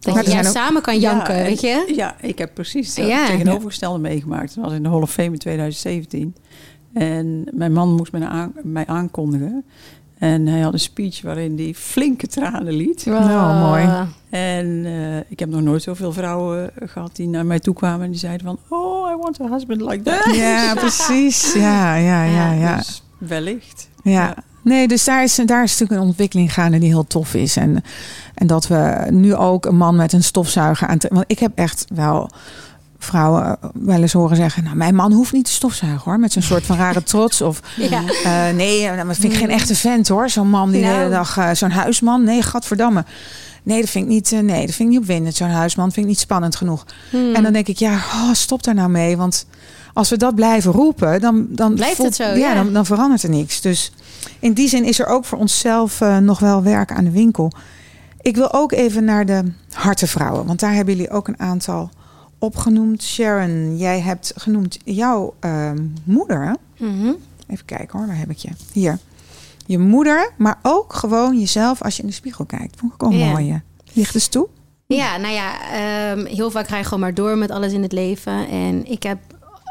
dat Maar je ja, zijn ook- samen kan janken, Ja, weet je? Ja, ik heb precies het Ja. tegenovergestelde meegemaakt. Dat was in de Hall of Fame in 2017. En mijn man moest mij, aan, mij aankondigen. En hij had een speech waarin hij flinke tranen liet. Nou, mooi. En eh, ik heb nog nooit zoveel vrouwen gehad die naar mij toe kwamen en die zeiden van... Oh, I want a husband like that. Ja, precies. Ja, ja, ja, ja. Dus wellicht. ja. Nee, dus daar is, daar is natuurlijk een ontwikkeling gaande die heel tof is. En, en dat we nu ook een man met een stofzuiger aan... Want ik heb echt wel vrouwen wel eens horen zeggen... Nou, mijn man hoeft niet te stofzuigen hoor. Met zo'n soort van rare trots. Of Ja. Eh, nee, nou, dat vind ik geen echte vent hoor. Zo'n man die de Nou. hele dag, eh, zo'n huisman. Nee, gadverdamme. Nee, dat vind ik niet, eh, nee, dat vind ik niet opwindend. Zo'n huisman vind ik niet spannend genoeg. Hmm. En dan denk ik, ja, oh, stop daar nou mee. Want als we dat blijven roepen, dan, dan Blijft het zo, ja. Dan, dan verandert er niks. Dus in die zin is er ook voor onszelf eh, nog wel werk aan de winkel. Ik wil ook even naar de hartenvrouwen. Want daar hebben jullie ook een aantal opgenoemd. Sharon, jij hebt genoemd jouw ehm, moeder. hè? Mhm. Even kijken hoor, waar heb ik je? Hier. Je moeder, maar ook gewoon jezelf als je in de spiegel kijkt. Vond ik ook Ja. mooi. Ligt dus toe? Ja, nou ja, ehm, heel vaak ga je gewoon maar door met alles in het leven. En ik heb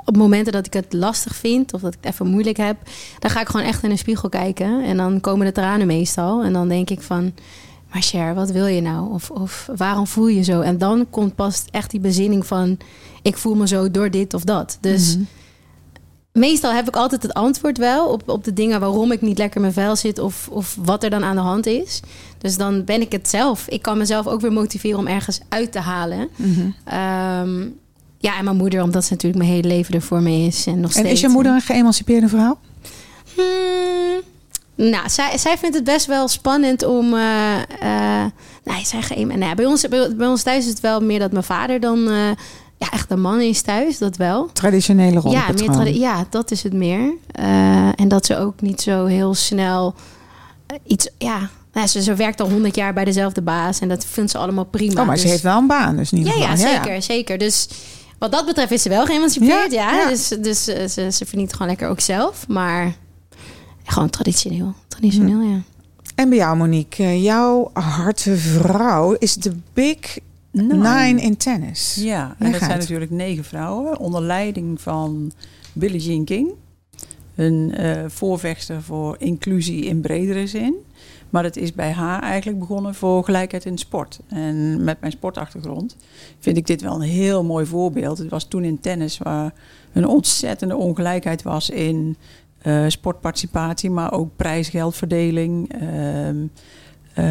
op momenten dat ik het lastig vind of dat ik het even moeilijk heb, dan ga ik gewoon echt in de spiegel kijken. En dan komen de tranen meestal. En dan denk ik van, maar Cher, wat wil je nou? Of, of waarom voel je zo? En dan komt pas echt die bezinning van, ik voel me zo door dit of dat. Dus Mhm. meestal heb ik altijd het antwoord wel op, op de dingen waarom ik niet lekker in mijn vel zit of, of wat er dan aan de hand is. Dus dan ben ik het zelf. Ik kan mezelf ook weer motiveren om ergens uit te halen. Ehm, ja, en mijn moeder, omdat ze natuurlijk mijn hele leven er voor me is. En nog En steeds. is je moeder een geëmancipeerde vrouw? Hmm, nou, zij, zij vindt het best wel spannend om. eh eh nee, zij geen, nee, bij, ons, bij, bij ons thuis is het wel meer dat mijn vader dan. eh, ja, echt een man is thuis, dat wel. Traditionele Ja, rollenpatroon. meer tradi- ja, dat is het meer. Eh, en dat ze ook niet zo heel snel eh, iets. Ja, nou, ze, ze werkt al honderd jaar bij dezelfde baas en dat vindt ze allemaal prima. oh, maar ze Dus- heeft wel een baan, dus niet ja, ja, zeker, zeker. Dus wat dat betreft is ze wel geëmancipeerd, Ja, ja. ja. Dus, dus eh, ze, ze verdient gewoon lekker ook zelf. Maar gewoon traditioneel. Traditioneel, Hm. ja. En bij jou, Monique, eh, jouw harte vrouw is de Big Nine in tennis. Ja, Leg en dat zijn natuurlijk negen vrouwen onder leiding van Billie Jean King. Een eh, voorvechter voor inclusie in bredere zin. Maar het is bij haar eigenlijk begonnen voor gelijkheid in sport. En met mijn sportachtergrond vind ik dit wel een heel mooi voorbeeld. Het was toen in tennis waar een ontzettende ongelijkheid was in eh, sportparticipatie, maar ook prijsgeldverdeling. ehm, eh,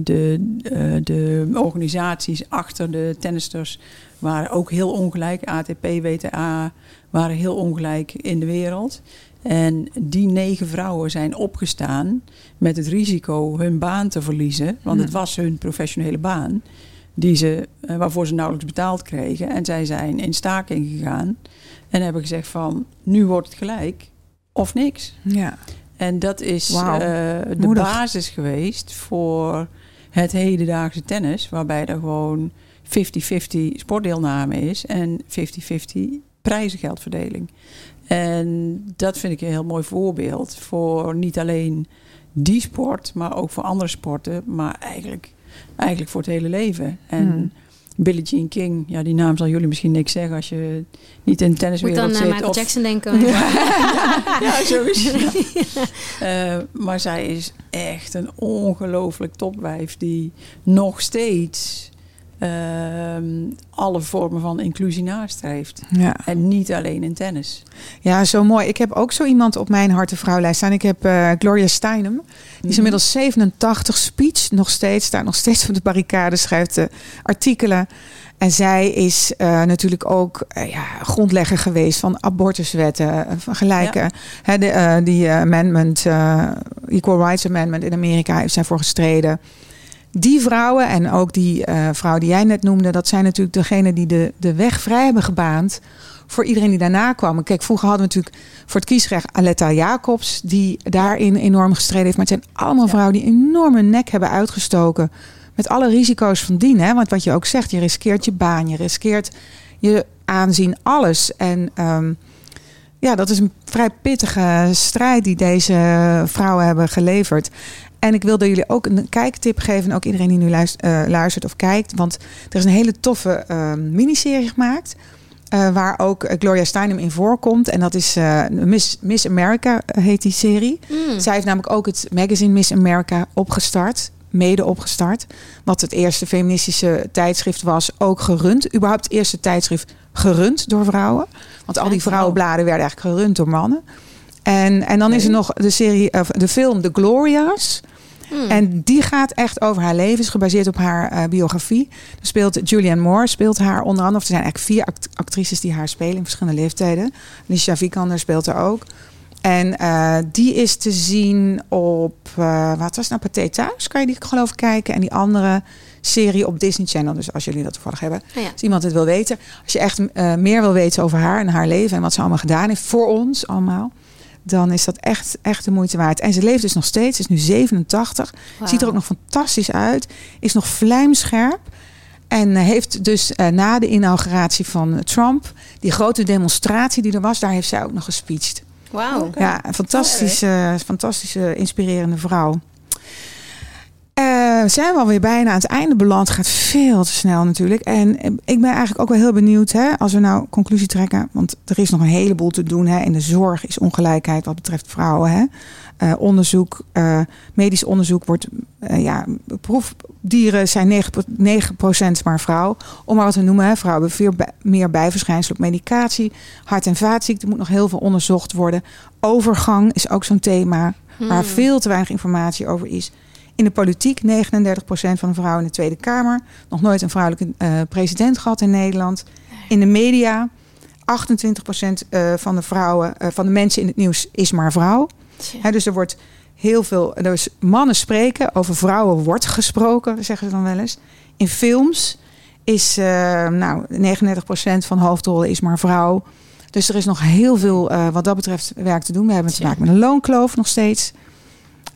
de, eh, de organisaties achter de tennisters waren ook heel ongelijk. ATP, WTA waren heel ongelijk in de wereld. En die negen vrouwen zijn opgestaan met het risico hun baan te verliezen. Want het was hun professionele baan. Die ze, eh, waarvoor ze nauwelijks betaald kregen. En zij zijn in staking gegaan. En hebben gezegd van, nu wordt het gelijk of niks. Ja. En dat is eh, de Moedig. basis geweest voor het hedendaagse tennis. Waarbij er gewoon 50-50 sportdeelname is en 50-50 prijzengeldverdeling. En dat vind ik een heel mooi voorbeeld voor niet alleen die sport, maar ook voor andere sporten. Maar eigenlijk, eigenlijk voor het hele leven. En Hmm. Billie Jean King, ja, die naam zal jullie misschien niks zeggen als je niet in de Moet tenniswereld dan aan zit. Michael of- Jackson denken. ja, zo is het. Eh, maar zij is echt een ongelooflijk topwijf die nog steeds alle vormen van inclusie nastreeft. Ja. En niet alleen in tennis. ja, zo mooi. Ik heb ook zo iemand op mijn hart- vrouwlijst staan. Ik heb eh, Gloria Steinem. Die is inmiddels 87, speech nog steeds. Staat nog steeds op de barricade, schrijft artikelen. En zij is eh, natuurlijk ook eh, ja, grondlegger geweest van abortuswetten, van gelijke. De, die amendment, Equal Rights Amendment in Amerika heeft zij voor gestreden. Die vrouwen en ook die eh, vrouw die jij net noemde, dat zijn natuurlijk degenen die de, de weg vrij hebben gebaand voor iedereen die daarna kwam. Kijk, vroeger hadden we natuurlijk voor het kiesrecht Aletta Jacobs, die daarin enorm gestreden heeft. Maar het zijn allemaal vrouwen die enorm hun nek hebben uitgestoken. Met alle risico's van dien. Hè? Want wat je ook zegt, je riskeert je baan, je riskeert je aanzien, alles. En ehm, ja, dat is een vrij pittige strijd die deze vrouwen hebben geleverd. En ik wilde jullie ook een kijktip geven. Ook iedereen die nu luistert, eh, luistert of kijkt. Want er is een hele toffe ehm, miniserie gemaakt. eh, waar ook eh, Gloria Steinem in voorkomt. En dat is Miss, Miss America heet die serie. Mm. Zij heeft namelijk ook het magazine Miss America opgestart. Mede opgestart. Wat het eerste feministische tijdschrift was. Ook gerund. Überhaupt het eerste tijdschrift gerund door vrouwen. Want al die vrouwenbladen werden eigenlijk gerund door mannen. En, en dan is er nog de serie, of de film The Glorias. Mm. En die gaat echt over haar leven, is gebaseerd op haar eh, biografie. Er speelt Julianne Moore, speelt haar onder andere. Of er zijn eigenlijk vier act- actrices die haar spelen in verschillende leeftijden. Alicia Vikander speelt er ook. En eh, die is te zien op, eh, wat was het nou, Pathé Thuis? Kan je die geloof ik kijken. En die andere serie op Disney Channel. Dus als jullie dat toevallig hebben. Oh ja. Als iemand het wil weten. Als je echt meer wil weten over haar en haar leven. En wat ze allemaal gedaan heeft voor ons allemaal. Dan is dat echt, echt de moeite waard. En ze leeft dus nog steeds. Ze is nu 87. Wauw. Ziet er ook nog fantastisch uit. Is nog vlijmscherp. En eh, heeft dus eh, na de inauguratie van Trump... die grote demonstratie die er was... daar heeft zij ook nog gespeecht. Wauw. Ja, een fantastische, fantastische, inspirerende vrouw. Eh, zijn we alweer bijna aan het einde beland. Gaat veel te snel natuurlijk. En eh, ik ben eigenlijk ook wel heel benieuwd, hè, als we nou conclusie trekken. Want er is nog een heleboel te doen. Hè. In de zorg is ongelijkheid wat betreft vrouwen. Hè. Eh, onderzoek, medisch onderzoek wordt, ja, proefdieren zijn 9%, 9% maar vrouw. Om maar wat te noemen, hè. vrouwen hebben veel bij- meer bijverschijnselen op medicatie. Hart- en vaatziekten moet nog heel veel onderzocht worden. Overgang is ook zo'n thema waar Hmm. veel te weinig informatie over is. In de politiek 39% van de vrouwen in de Tweede Kamer. Nog nooit een vrouwelijke eh, president gehad in Nederland. In de media 28% eh, van de vrouwen, eh, van de mensen in het nieuws is maar vrouw. Dus er wordt heel veel. Dus mannen spreken, over vrouwen wordt gesproken, zeggen ze dan wel eens. In films is nou 39% van hoofdrollen is maar vrouw. Dus er is nog heel veel wat dat betreft werk te doen. We hebben te maken met een loonkloof nog steeds.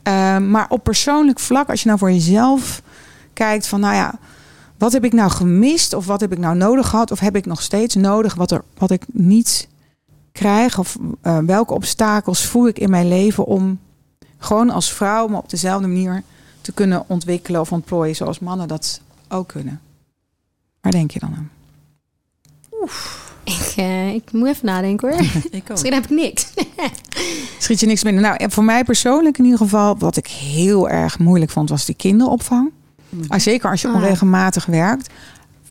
Uh, maar op persoonlijk vlak, als je nou voor jezelf kijkt van, nou ja, wat heb ik nou gemist of wat heb ik nou nodig gehad of heb ik nog steeds nodig wat, er, wat ik niet krijg of uh, welke obstakels voel ik in mijn leven om gewoon als vrouw, maar op dezelfde manier te kunnen ontwikkelen of ontplooien zoals mannen dat ook kunnen. Waar denk je dan aan? Oef. Ik, uh, ik moet even nadenken hoor. ik ook. Misschien heb ik niks. Schiet je niks binnen? Nou, voor mij persoonlijk in ieder geval, wat ik heel erg moeilijk vond, was die kinderopvang. Mm -hmm. Zeker als je onregelmatig werkt.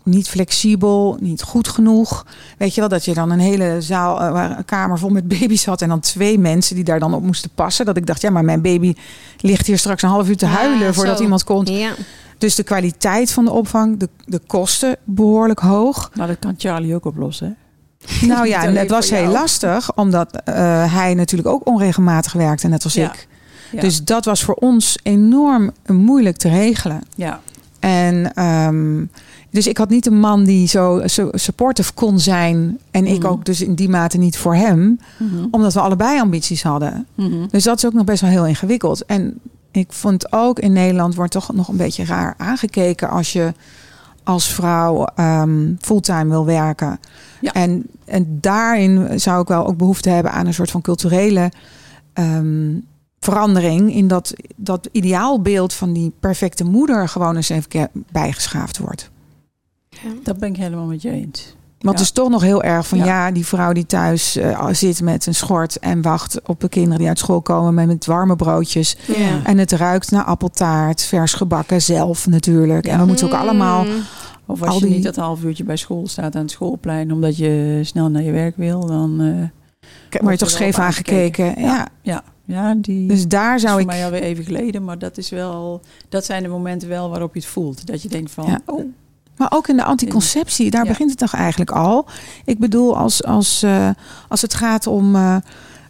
Niet flexibel, niet goed genoeg. Weet je wel, dat je dan een hele zaal, uh, een kamer vol met baby's had. En dan twee mensen die daar dan op moesten passen. Dat ik dacht, ja, maar mijn baby ligt hier straks een half uur te huilen ja, voordat zo. iemand komt. Ja. Dus de kwaliteit van de opvang, de, de kosten behoorlijk hoog. Maar dat kan Charlie ook oplossen, hè? Nou ja, het was heel lastig, omdat uh, hij natuurlijk ook onregelmatig werkte, net als ja. ik. Ja. Dus dat was voor ons enorm moeilijk te regelen. Ja. En um, dus ik had niet een man die zo, zo supportive kon zijn. En mm -hmm. ik ook dus in die mate niet voor hem. Mm -hmm. Omdat we allebei ambities hadden. Mm -hmm. Dus dat is ook nog best wel heel ingewikkeld. En ik vond ook in Nederland wordt toch nog een beetje raar aangekeken als je als vrouw um, fulltime wil werken. Ja. En, en daarin zou ik wel ook behoefte hebben aan een soort van culturele um, verandering. In dat dat ideaalbeeld van die perfecte moeder gewoon eens even bijgeschaafd wordt. Ja. Dat ben ik helemaal met je eens. Want het is toch nog heel erg van ja, ja die vrouw die thuis uh, zit met een schort en wacht op de kinderen die uit school komen met, met warme broodjes. Ja. En het ruikt naar appeltaart, vers gebakken zelf natuurlijk. En we moeten ook allemaal Of als Al je die- niet dat half uurtje bij school staat aan het schoolplein omdat je snel naar je werk wil, dan eh, Word je wordt toch scheef aangekeken. aangekeken. Ja. ja, ja, die Dus daar zou is ik mij alweer even geleden, maar dat is wel, dat zijn de momenten wel waarop je het voelt. Dat je denkt van, Ja. oh, Maar ook in de anticonceptie, daar Ja. begint het toch eigenlijk al. Ik bedoel, als, als, eh, als het gaat om eh,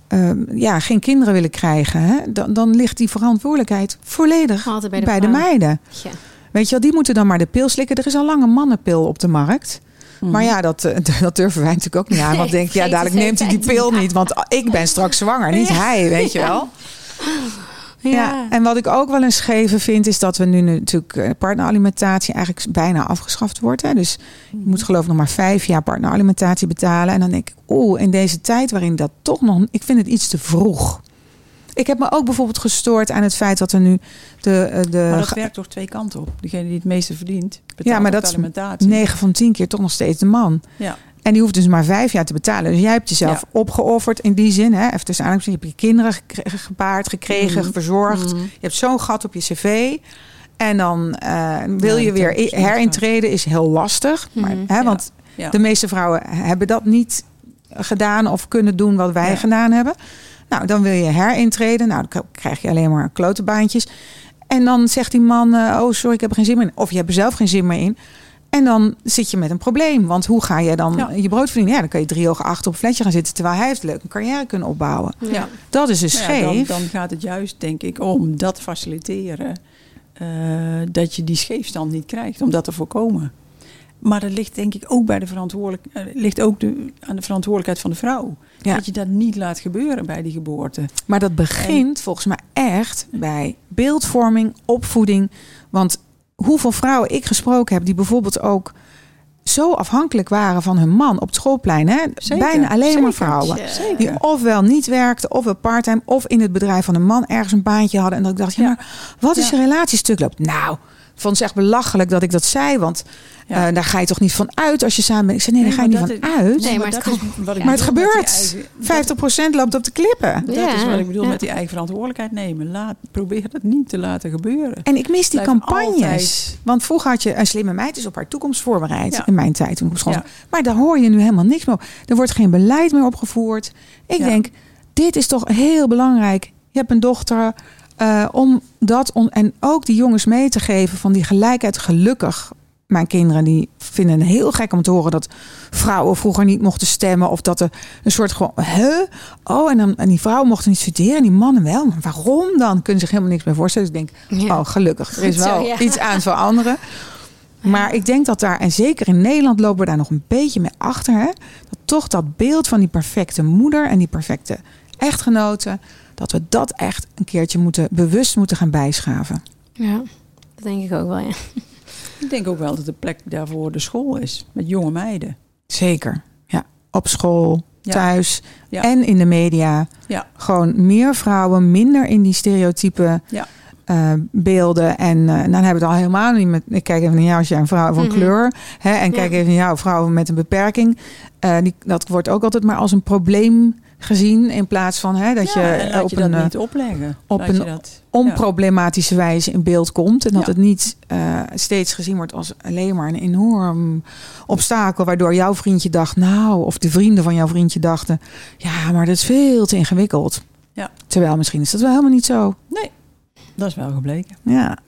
eh, ja, geen kinderen willen krijgen, hè, dan, dan ligt die verantwoordelijkheid volledig Altijd bij de, bij de vrouw. meiden. Ja. Weet je wel, die moeten dan maar de pil slikken. Er is al lang een mannenpil op de markt. mhm. Maar ja, dat, eh, dat durven wij natuurlijk ook niet aan. Want denk je, ja, dadelijk neemt hij die pil niet. Want ik ben straks zwanger, niet hij, weet je wel. Ja. en wat ik ook wel eens geven vind, is dat we nu natuurlijk eh, partneralimentatie eigenlijk bijna afgeschaft wordt. Hè? Dus je moet geloof ik nog maar vijf jaar partneralimentatie betalen. En dan denk ik, oeh, in deze tijd waarin dat toch nog, ik vind het iets te vroeg. Ik heb me ook bijvoorbeeld gestoord aan het feit dat er nu de, eh, de maar dat werkt toch twee kanten op. Degene die het meeste verdient, betaalt Ja, maar dat is alimentatie. 9 van 10 keer toch nog steeds de man. Ja. En die hoeft dus maar vijf jaar te betalen. Dus jij hebt jezelf Ja. opgeofferd in die zin. Hè? Even tussen aanhalingstekens, je hebt je kinderen gekre- gebaard, gekregen, Mhm. verzorgd. Mhm. Je hebt zo'n gat op je cv. En dan eh, wil Ja, je weer i- herintreden, is heel lastig. Maar, Mhm. hè, Ja. want Ja. de meeste vrouwen hebben dat niet gedaan of kunnen doen wat wij gedaan hebben. Nou, dan wil je herintreden. Nou, dan krijg je alleen maar klote baantjes. En dan zegt die man, eh, oh sorry, ik heb er geen zin meer in. Of je hebt er zelf geen zin meer in. En dan zit je met een probleem. Want hoe ga je dan Ja. je brood verdienen? Ja, dan kan je drie ogen achter op een fletje gaan zitten... terwijl hij heeft leuk een carrière kunnen opbouwen. Ja. Dat is dus Nou ja, dan, scheef. dan gaat het juist, denk ik, om dat faciliteren. eh, dat je die scheefstand niet krijgt, om dat te voorkomen. Maar dat ligt denk ik ook bij de verantwoordelijk, eh, ligt ook de, aan de verantwoordelijkheid van de vrouw. Ja. Dat je dat niet laat gebeuren bij die geboorte. Maar dat begint volgens mij echt bij beeldvorming, opvoeding. Want hoeveel vrouwen ik gesproken heb die bijvoorbeeld ook zo afhankelijk waren van hun man op het schoolplein. Hè? Zeker, Bijna alleen maar vrouwen. Zeker. Die ofwel niet werkten, ofwel parttime, of in het bedrijf van een man ergens een baantje hadden. En dat ik dacht, ja, Ja. maar wat is Ja. je relatie stuk loopt? Nou, vond het echt belachelijk dat ik dat zei. Want Ja. eh, daar ga je toch niet van uit als je samen bent. Ik zei, nee, daar ga je niet van uit. Nee, maar dat het is wat ik Maar het bedoel met die gebeurt. eigen- 50% loopt op de klippen. Dat Ja, is wat ik bedoel ja. met die eigen verantwoordelijkheid nemen. Laat, probeer dat niet te laten gebeuren. En ik mis die Blijf campagnes. altijd- Want vroeger had je een slimme meid is op haar toekomst voorbereid. Ja. In mijn tijd toen ik. Maar daar hoor je nu helemaal niks meer op. Er wordt geen beleid meer opgevoerd. Ik Ja. denk, dit is toch heel belangrijk. Je hebt een dochter. Eh, om dat on- en ook die jongens mee te geven van die gelijkheid. Gelukkig, mijn kinderen die vinden het heel gek om te horen dat vrouwen vroeger niet mochten stemmen. Of dat er een soort gewoon, huh? Oh, en, dan, en die vrouwen mochten niet studeren en die mannen wel. Maar waarom dan? Kunnen zich helemaal niks meer voorstellen. Dus ik denk, Ja. Oh, gelukkig. Er is zo, wel ja. iets aan het veranderen. Maar ik denk dat daar, en zeker in Nederland lopen we daar nog een beetje mee achter. Hè? Dat toch dat beeld van die perfecte moeder en die perfecte echtgenote. Dat we dat echt een keertje moeten, bewust moeten gaan bijschaven. Ja, dat denk ik ook wel, ja. Ik denk ook wel dat de plek daarvoor de school is. Met jonge meiden. Zeker. Ja. Op school, Ja. thuis Ja. en in de media. Ja. Gewoon meer vrouwen, minder in die stereotype Ja. Eh, beelden. En eh, dan hebben we het al helemaal niet met. Ik kijk even naar jou als jij een vrouw van Mhm. kleur. Hè, en kijk Ja. even naar jou, vrouwen met een beperking. Eh, die, dat wordt ook altijd maar als een probleem gezien. In plaats van hè, dat Ja, je op je een niet opleggen. op een dat, onproblematische wijze in beeld komt. En dat het niet steeds gezien wordt als alleen maar een enorm obstakel. Waardoor jouw vriendje dacht, nou, of de vrienden van jouw vriendje dachten, ja, maar dat is veel te ingewikkeld. Ja. Terwijl misschien is dat wel helemaal niet zo. Dat is wel gebleken. Ja,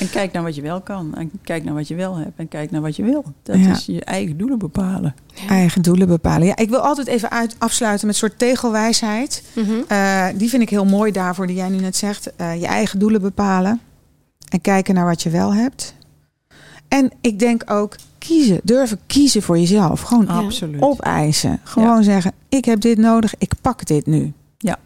En kijk naar wat je wel kan. En kijk naar wat je wel hebt. En kijk naar wat je wil. Dat Ja. is je eigen doelen bepalen. eigen doelen bepalen. Ja, ik wil altijd even uit, afsluiten met een soort tegelwijsheid. Eh, die vind ik heel mooi daarvoor, die jij nu net zegt. Eh, je eigen doelen bepalen. En kijken naar wat je wel hebt. En ik denk ook kiezen. Durven kiezen voor jezelf. Gewoon Ja. Absoluut. opeisen. Gewoon zeggen, ik heb dit nodig, ik pak dit nu. Ja,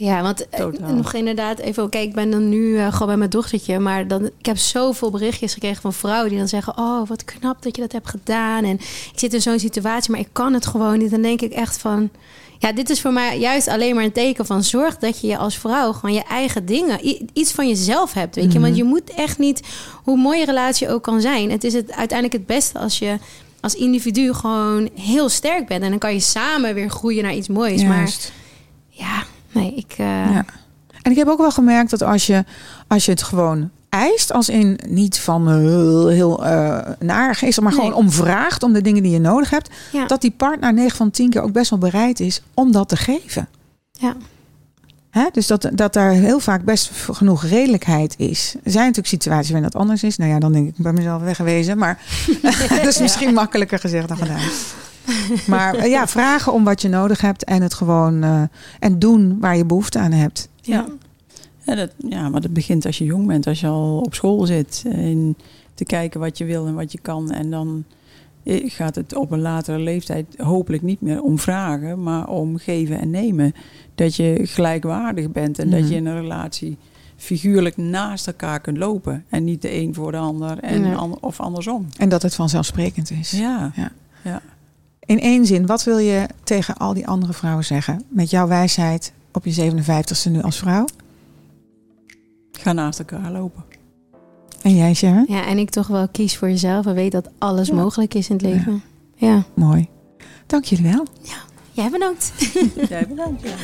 want eh, Totaal. nog inderdaad even, oké, ik ben dan nu eh, gewoon bij mijn dochtertje, maar dan, ik heb zoveel berichtjes gekregen van vrouwen die dan zeggen, oh, wat knap dat je dat hebt gedaan en ik zit in zo'n situatie, maar ik kan het gewoon niet. Dan denk ik echt van, ja, dit is voor mij juist alleen maar een teken van zorg dat je je als vrouw gewoon je eigen dingen, iets van jezelf hebt, weet je, Mhm. want je moet echt niet, hoe mooi je relatie ook kan zijn, het is het uiteindelijk het beste als je als individu gewoon heel sterk bent en dan kan je samen weer groeien naar iets moois, maar ja, nee, ik. eh, Ja. En ik heb ook wel gemerkt dat als je, als je het gewoon eist, als in niet van eh, heel uh, naar geest, maar Nee. gewoon om vraagt om de dingen die je nodig hebt, Ja. dat die partner 9 van 10 keer ook best wel bereid is om dat te geven. Ja. Hè? Dus dat, dat daar heel vaak best genoeg redelijkheid is. Er zijn natuurlijk situaties waarin dat anders is. Nou ja, dan denk ik bij mezelf weggewezen. Maar dat is misschien makkelijker gezegd dan gedaan. Maar eh, ja, vragen om wat je nodig hebt en het gewoon eh, en doen waar je behoefte aan hebt. Ja. Ja, dat, ja, maar dat begint als je jong bent, als je al op school zit. En te kijken wat je wil en wat je kan. En dan eh, gaat het op een latere leeftijd hopelijk niet meer om vragen, maar om geven en nemen. Dat je gelijkwaardig bent en dat Mhm. je in een relatie figuurlijk naast elkaar kunt lopen. En niet de een voor de ander en Ja. an- of andersom. En dat het vanzelfsprekend is. Ja. Ja. ja. In één zin, wat wil je tegen al die andere vrouwen zeggen? Met jouw wijsheid op je 57ste nu als vrouw. Ga naast elkaar lopen. En jij, Sharon? Ja, en ik toch wel kies voor jezelf en weet dat alles Ja. mogelijk is in het leven. Ja. Mooi. Dank jullie wel. Jij bedankt. Jij bedankt. Ja.